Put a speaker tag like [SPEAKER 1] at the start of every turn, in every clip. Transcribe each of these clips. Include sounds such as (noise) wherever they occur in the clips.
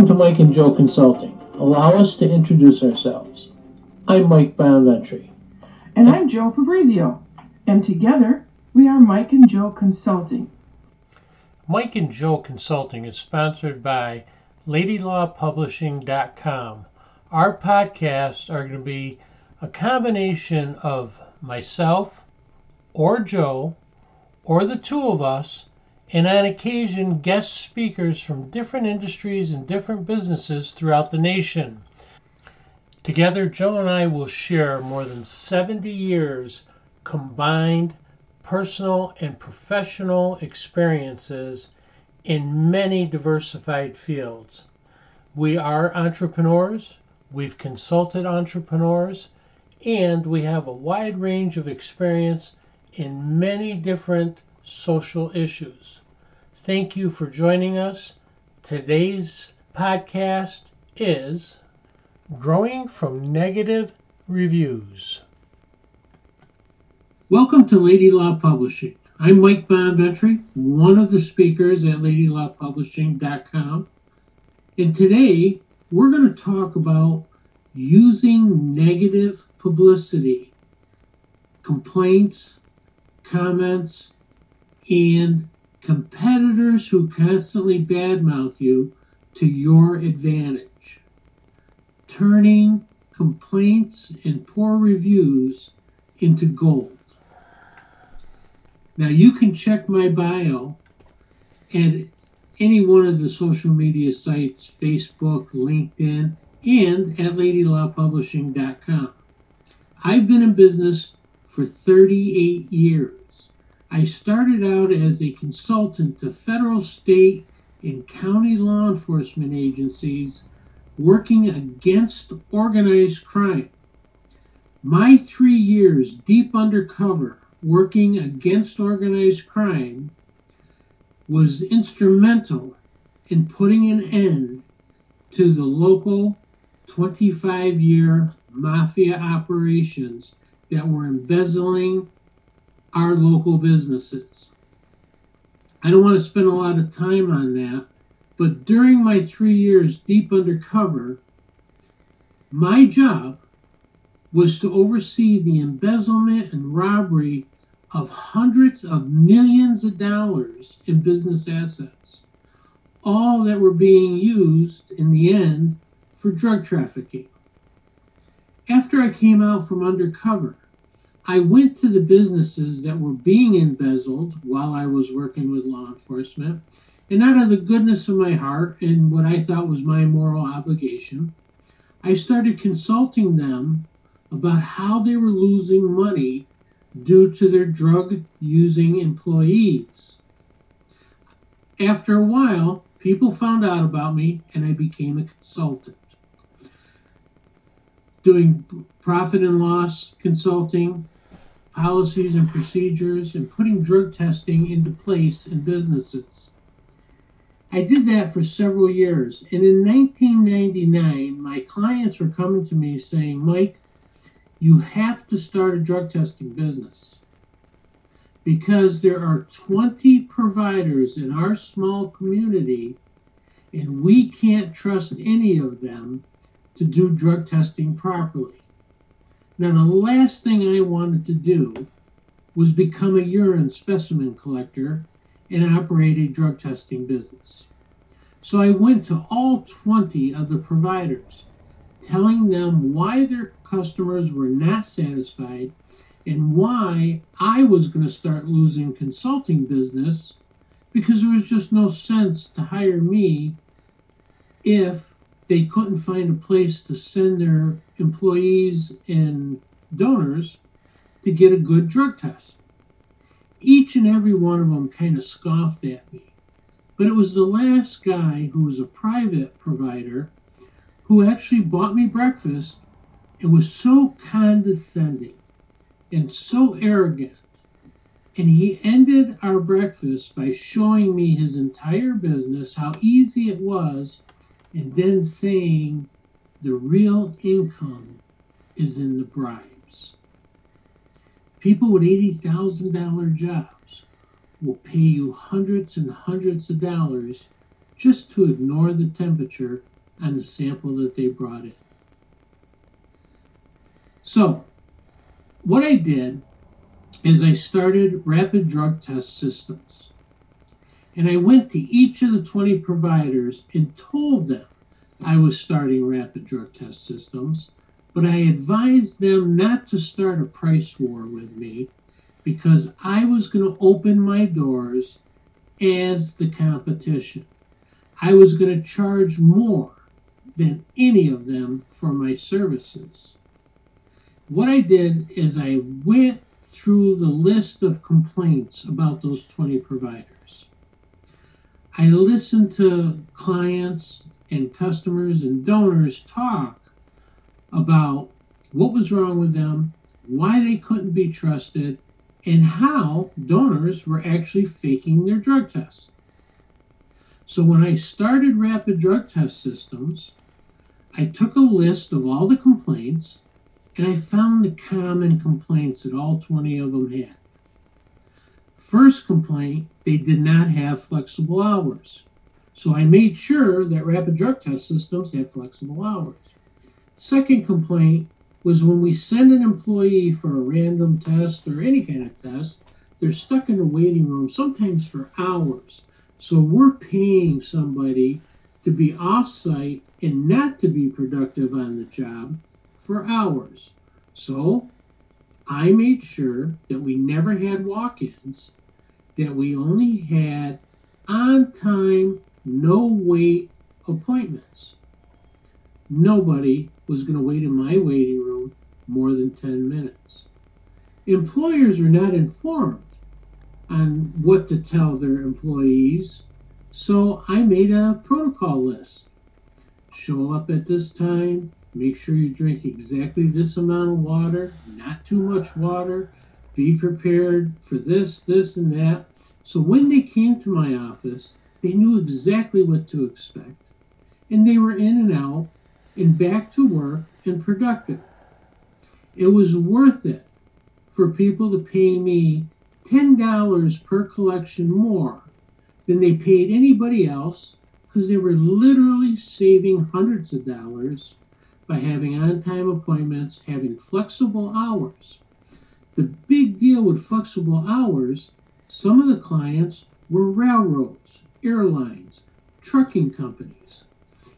[SPEAKER 1] Welcome to Mike and Jo Consulting. Allow us to introduce ourselves. I'm Mike Bonventre.
[SPEAKER 2] And I'm Jo Fabrizio. And together, we are Mike and Jo Consulting.
[SPEAKER 3] Mike and Jo Consulting is sponsored by LadyLawPublishing.com. Our podcasts are going to be a combination of myself or Jo or the two of us, and on occasion guest speakers from different industries and different businesses throughout the nation. Together, Jo and I will share more than 70 years combined personal and professional experiences in many diversified fields. We are entrepreneurs, we've consulted entrepreneurs, and we have a wide range of experience in many different social issues. Thank you for joining us. Today's podcast is Growing from Negative Reviews.
[SPEAKER 1] Welcome to Lady Law Publishing. I'm Mike Bonventre, one of the speakers at LadyLawPublishing.com. And today we're going to talk about using negative publicity, complaints, comments, and competitors who constantly badmouth you to your advantage. Turning complaints and poor reviews into gold. Now you can check my bio at any one of the social media sites Facebook, LinkedIn, and at ladylawpublishing.com. I've been in business for 38 years. I started out as a consultant to federal, state, and county law enforcement agencies working against organized crime. My three years deep undercover working against organized crime was instrumental in putting an end to the local 25 year mafia operations that were embezzling our local businesses. I don't want to spend a lot of time on that, but during my three years deep undercover, my job was to oversee the embezzlement and robbery of hundreds of millions of dollars in business assets, all that were being used in the end for drug trafficking. After I came out from undercover, I went to the businesses that were being embezzled while I was working with law enforcement, and out of the goodness of my heart and what I thought was my moral obligation, I started consulting them about how they were losing money due to their drug using employees. After a while, people found out about me and I became a consultant. Doing profit and loss consulting, policies and procedures, and putting drug testing into place in businesses. I did that for several years, and in 1999, my clients were coming to me saying, Mike, you have to start a drug testing business because there are 20 providers in our small community and we can't trust any of them to do drug testing properly. Now, the last thing I wanted to do was become a urine specimen collector and operate a drug testing business. So I went to all 20 of the providers, telling them why their customers were not satisfied and why I was going to start losing consulting business because there was just no sense to hire me if they couldn't find a place to send their employees and donors to get a good drug test. Each and every one of them kind of scoffed at me. But it was the last guy who was a private provider who actually bought me breakfast and was so condescending and so arrogant. And he ended our breakfast by showing me his entire business, how easy it was, and then saying the real income is in the bribes. People with $80,000 jobs will pay you hundreds and hundreds of dollars just to ignore the temperature on the sample that they brought in. So, what I did is I started rapid drug test systems. And I went to each of the 20 providers and told them I was starting rapid drug test systems, but I advised them not to start a price war with me because I was going to open my doors as the competition. I was going to charge more than any of them for my services. What I did is I went through the list of complaints about those 20 providers. I listened to clients and customers and donors talk about what was wrong with them, why they couldn't be trusted, and how donors were actually faking their drug tests. So when I started rapid drug test systems, I took a list of all the complaints and I found the common complaints that all 20 of them had. First complaint, they did not have flexible hours. So I made sure that rapid drug test systems had flexible hours. Second complaint was when we send an employee for a random test or any kind of test, they're stuck in a waiting room, sometimes for hours. So we're paying somebody to be off-site and not to be productive on the job for hours. So I made sure that we never had walk-ins, that we only had on-time, no-wait appointments. Nobody was going to wait in my waiting room more than 10 minutes. Employers are not informed on what to tell their employees, so I made a protocol list. Show up at this time, make sure you drink exactly this amount of water, not too much water, be prepared for this, this, and that. So when they came to my office, they knew exactly what to expect, and they were in and out and back to work and productive. It was worth it for people to pay me $10 per collection more than they paid anybody else because they were literally saving hundreds of dollars by having on time appointments, having flexible hours. The big deal with flexible hours, some of the clients were railroads, airlines, trucking companies.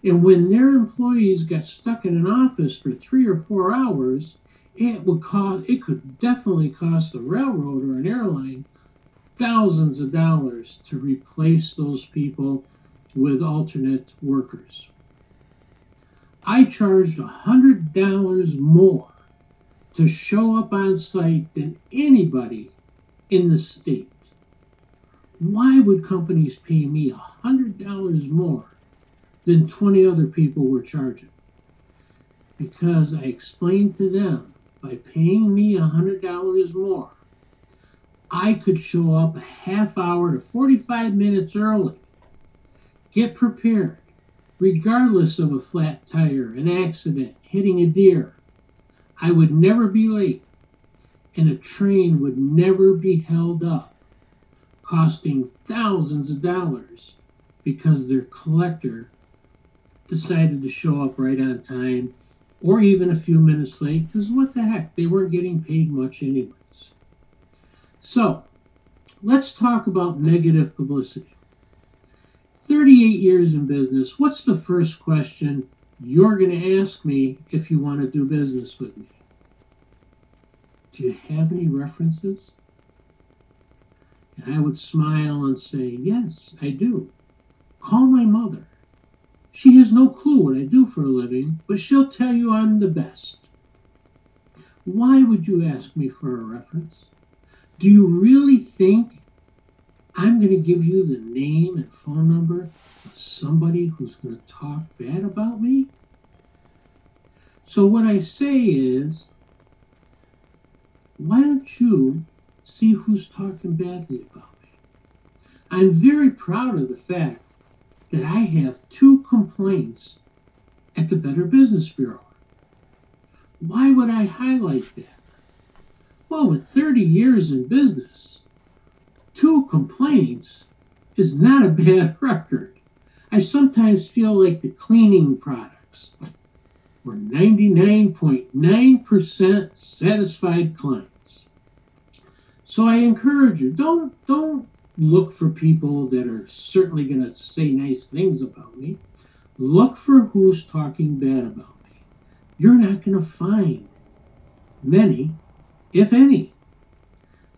[SPEAKER 1] And when their employees got stuck in an office for three or four hours, it would cost it could definitely cost a railroad or an airline thousands of dollars to replace those people with alternate workers. I charged a hundred dollars more to show up on site than anybody in the state. Why would companies pay me a hundred dollars more than 20 other people were charging? Because I explained to them by paying me a hundred dollars more, I could show up a half hour to 45 minutes early. Get prepared, regardless of a flat tire, an accident, hitting a deer. I would never be late, and a train would never be held up, costing thousands of dollars because their collector decided to show up right on time or even a few minutes late because what the heck, they weren't getting paid much anyways. So, let's talk about negative publicity. 38 years in business, what's the first question you're going to ask me if you want to do business with me? Do you have any references? And I would smile and say, Yes, I do. Call my mother. She has no clue what I do for a living, but she'll tell you I'm the best. Why would you ask me for a reference? Do you really think I'm going to give you the name and phone number somebody who's going to talk bad about me? So, what I say is, why don't you see who's talking badly about me? I'm very proud of the fact that I have two complaints at the Better Business Bureau. Why would I highlight that? Well, with 30 years in business, two complaints is not a bad (laughs) record. I sometimes feel like the cleaning products were 99.9% satisfied clients. So I encourage you, don't don't look for people that are certainly going to say nice things about me. Look for who's talking bad about me. You're not going to find many, if any.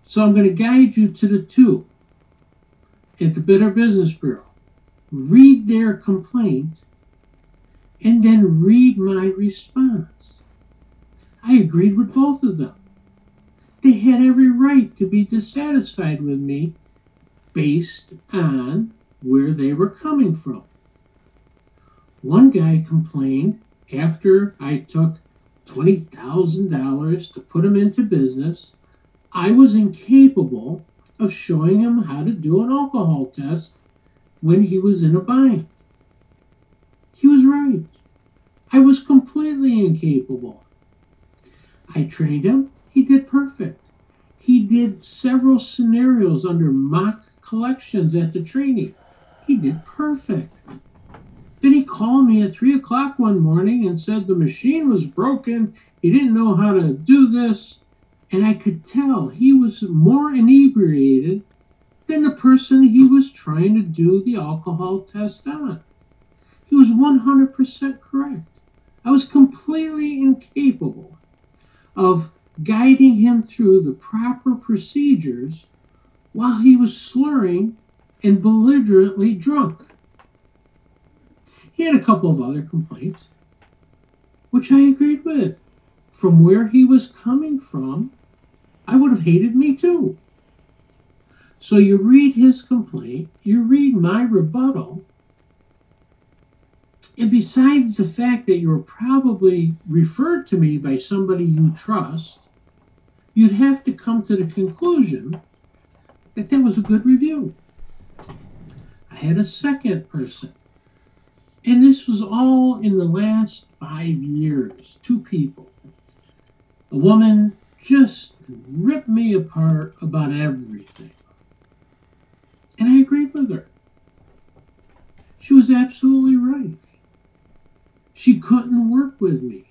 [SPEAKER 1] So I'm going to guide you to the two at the Better Business Bureau. Read their complaint and then read my response. I agreed with both of them. They had every right to be dissatisfied with me based on where they were coming from. One guy complained after I took $20,000 to put him into business, I was incapable of showing him how to do an alcohol test when he was in a bind. He was right. I was completely incapable. I trained him. He did perfect. He did several scenarios under mock collections at the training. He did perfect. Then he called me at three o'clock one morning and said the machine was broken. He didn't know how to do this. And I could tell he was more inebriated than the person he was trying to do the alcohol test on. He was 100% correct. I was completely incapable of guiding him through the proper procedures while he was slurring and belligerently drunk. He had a couple of other complaints, which I agreed with. From where he was coming from, I would have hated me too. So you read his complaint, you read my rebuttal, and besides the fact that you were probably referred to me by somebody you trust, you'd have to come to the conclusion that that was a good review. I had a second person. And this was all in the last five years. Two people. A woman just ripped me apart about everything. And I agreed with her. She was absolutely right. She couldn't work with me.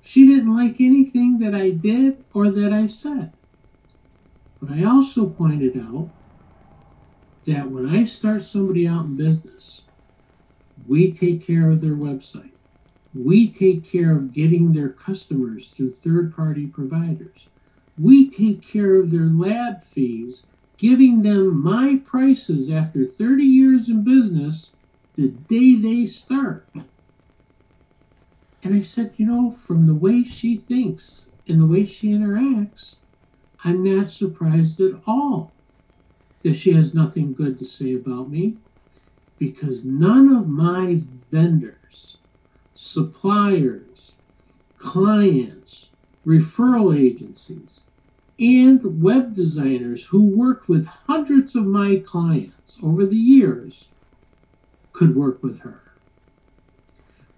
[SPEAKER 1] She didn't like anything that I did or that I said. But I also pointed out that when I start somebody out in business, we take care of their website. We take care of getting their customers through third party providers. We take care of their lab fees, giving them my prices after 30 years in business the day they start. And I said, you know, from the way she thinks and the way she interacts, I'm not surprised at all that she has nothing good to say about me because none of my vendors, suppliers, clients, referral agencies, and web designers who worked with hundreds of my clients over the years could work with her.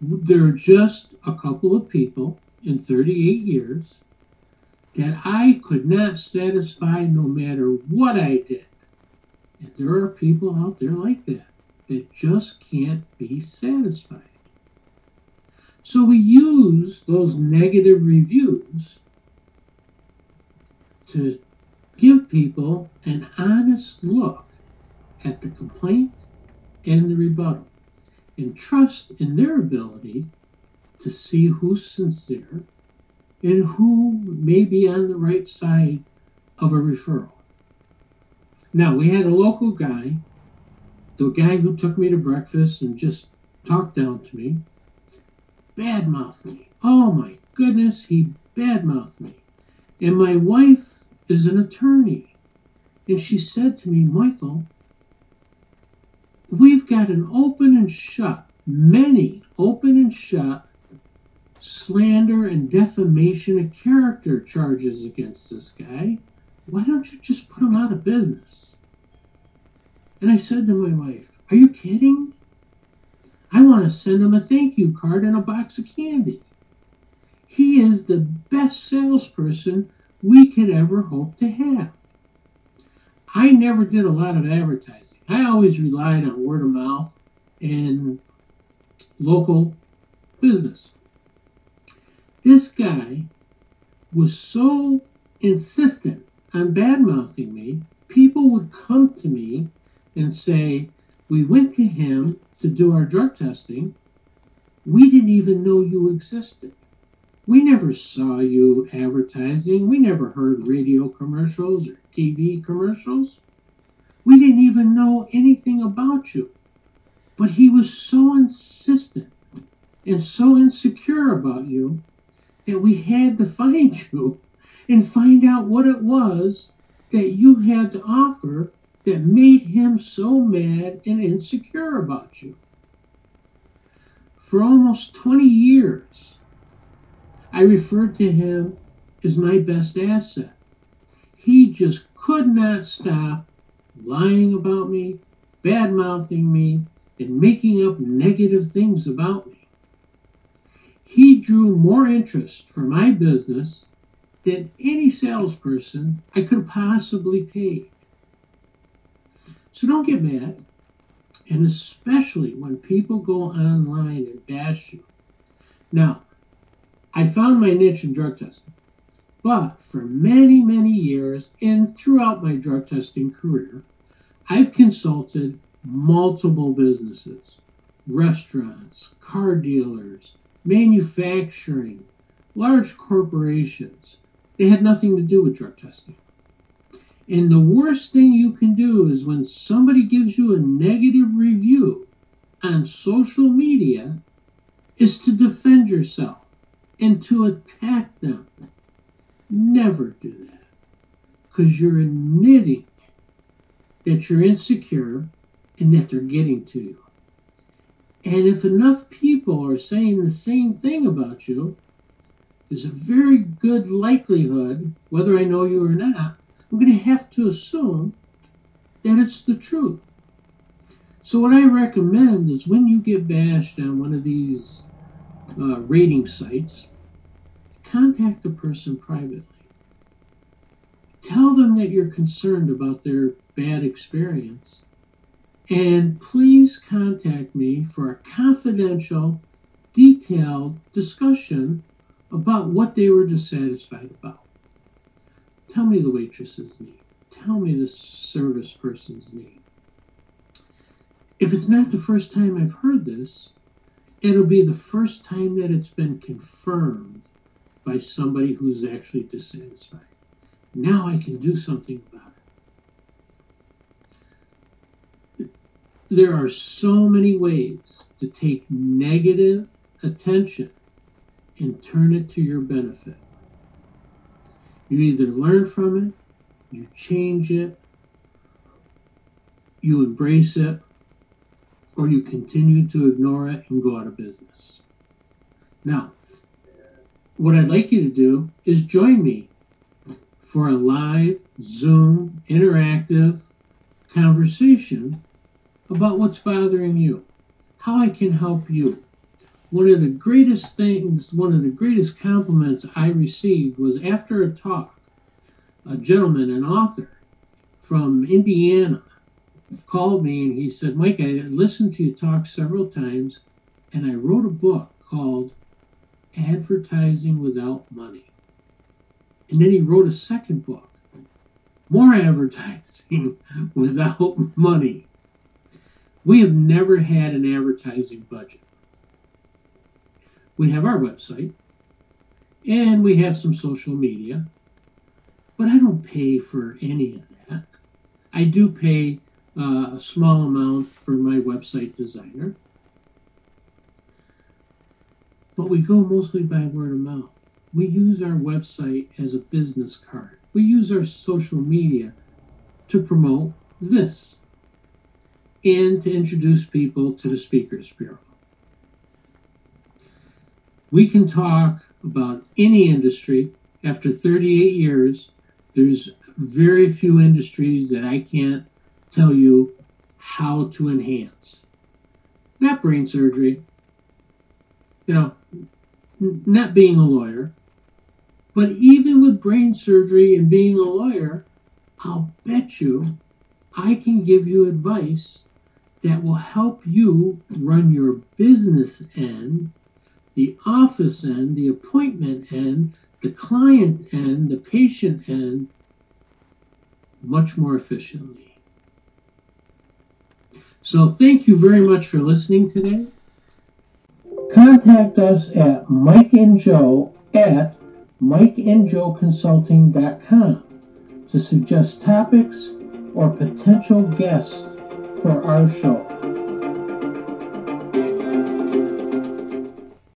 [SPEAKER 1] There are just a couple of people in 38 years that I could not satisfy no matter what I did. And there are people out there like that that just can't be satisfied. So we use those negative reviews to give people an honest look at the complaint and the rebuttal and trust in their ability to see who's sincere and who may be on the right side of a referral. Now, we had a local guy, the guy who took me to breakfast and just talked down to me, badmouthed me. Oh my goodness, he badmouthed me. And my wife is an attorney. And she said to me, Michael, we've got an open and shut, many open and shut slander and defamation of character charges against this guy. Why don't you just put him out of business? And I said to my wife, Are you kidding? I want to send him a thank you card and a box of candy. He is the best salesperson we could ever hope to have. I never did a lot of advertising. I always relied on word of mouth and local business. This guy was so insistent on bad mouthing me, people would come to me and say, We went to him to do our drug testing. We didn't even know you existed. We never saw you advertising. We never heard radio commercials or TV commercials. We didn't even know anything about you. But he was so insistent and so insecure about you that we had to (laughs) find you and find out what it was that you had to offer that made him so mad and insecure about you. For almost 20 years, I referred to him as my best asset. He just could not stop lying about me, bad mouthing me, and making up negative things about me. He drew more interest for my business than any salesperson I could possibly pay. So don't get mad, and especially when people go online and bash you. Now, I found my niche in drug testing, but for many, many years and throughout my drug testing career, I've consulted multiple businesses, restaurants, car dealers, manufacturing, large corporations. They had nothing to do with drug testing. And the worst thing you can do is when somebody gives you a negative review on social media is to defend yourself and to attack them. Never do that because you're admitting that you're insecure and that they're getting to you. And if enough people are saying the same thing about you, there's a very good likelihood, whether I know you or not, I'm going to have to assume that it's the truth. So, what I recommend is when you get bashed on one of these uh, rating sites, contact the person privately. Tell them that you're concerned about their bad experience. And please contact me for a confidential, detailed discussion about what they were dissatisfied about. Tell me the waitress's name. Tell me the service person's name. If it's not the first time I've heard this, it'll be the first time that it's been confirmed by somebody who's actually dissatisfied. Now I can do something about it. There are so many ways to take negative attention and turn it to your benefit. You either learn from it, you change it, you embrace it, or you continue to ignore it and go out of business. Now, what I'd like you to do is join me for a live Zoom interactive conversation about what's bothering you, how I can help you. One of the greatest things, one of the greatest compliments I received was after a talk, a gentleman, an author from Indiana, called me and he said, Mike, I listened to you talk several times and I wrote a book called Advertising Without Money. And then he wrote a second book, More Advertising (laughs) Without Money. We have never had an advertising budget. We have our website and we have some social media, but I don't pay for any of that. I do pay uh, a small amount for my website designer but we go mostly by word of mouth. We use our website as a business card. We use our social media to promote this and to introduce people to the Speakers Bureau. We can talk about any industry. After 38 years, there's very few industries that I can't tell you how to enhance. Not brain surgery, you know, not being a lawyer, but even with brain surgery and being a lawyer, I'll bet you I can give you advice that will help you run your business end, the office end, the appointment end, the client end, the patient end much more efficiently. So thank you very much for listening today. Contact us at Mike and Jo at mikeandjoconsulting.com to suggest topics or potential guests for our show.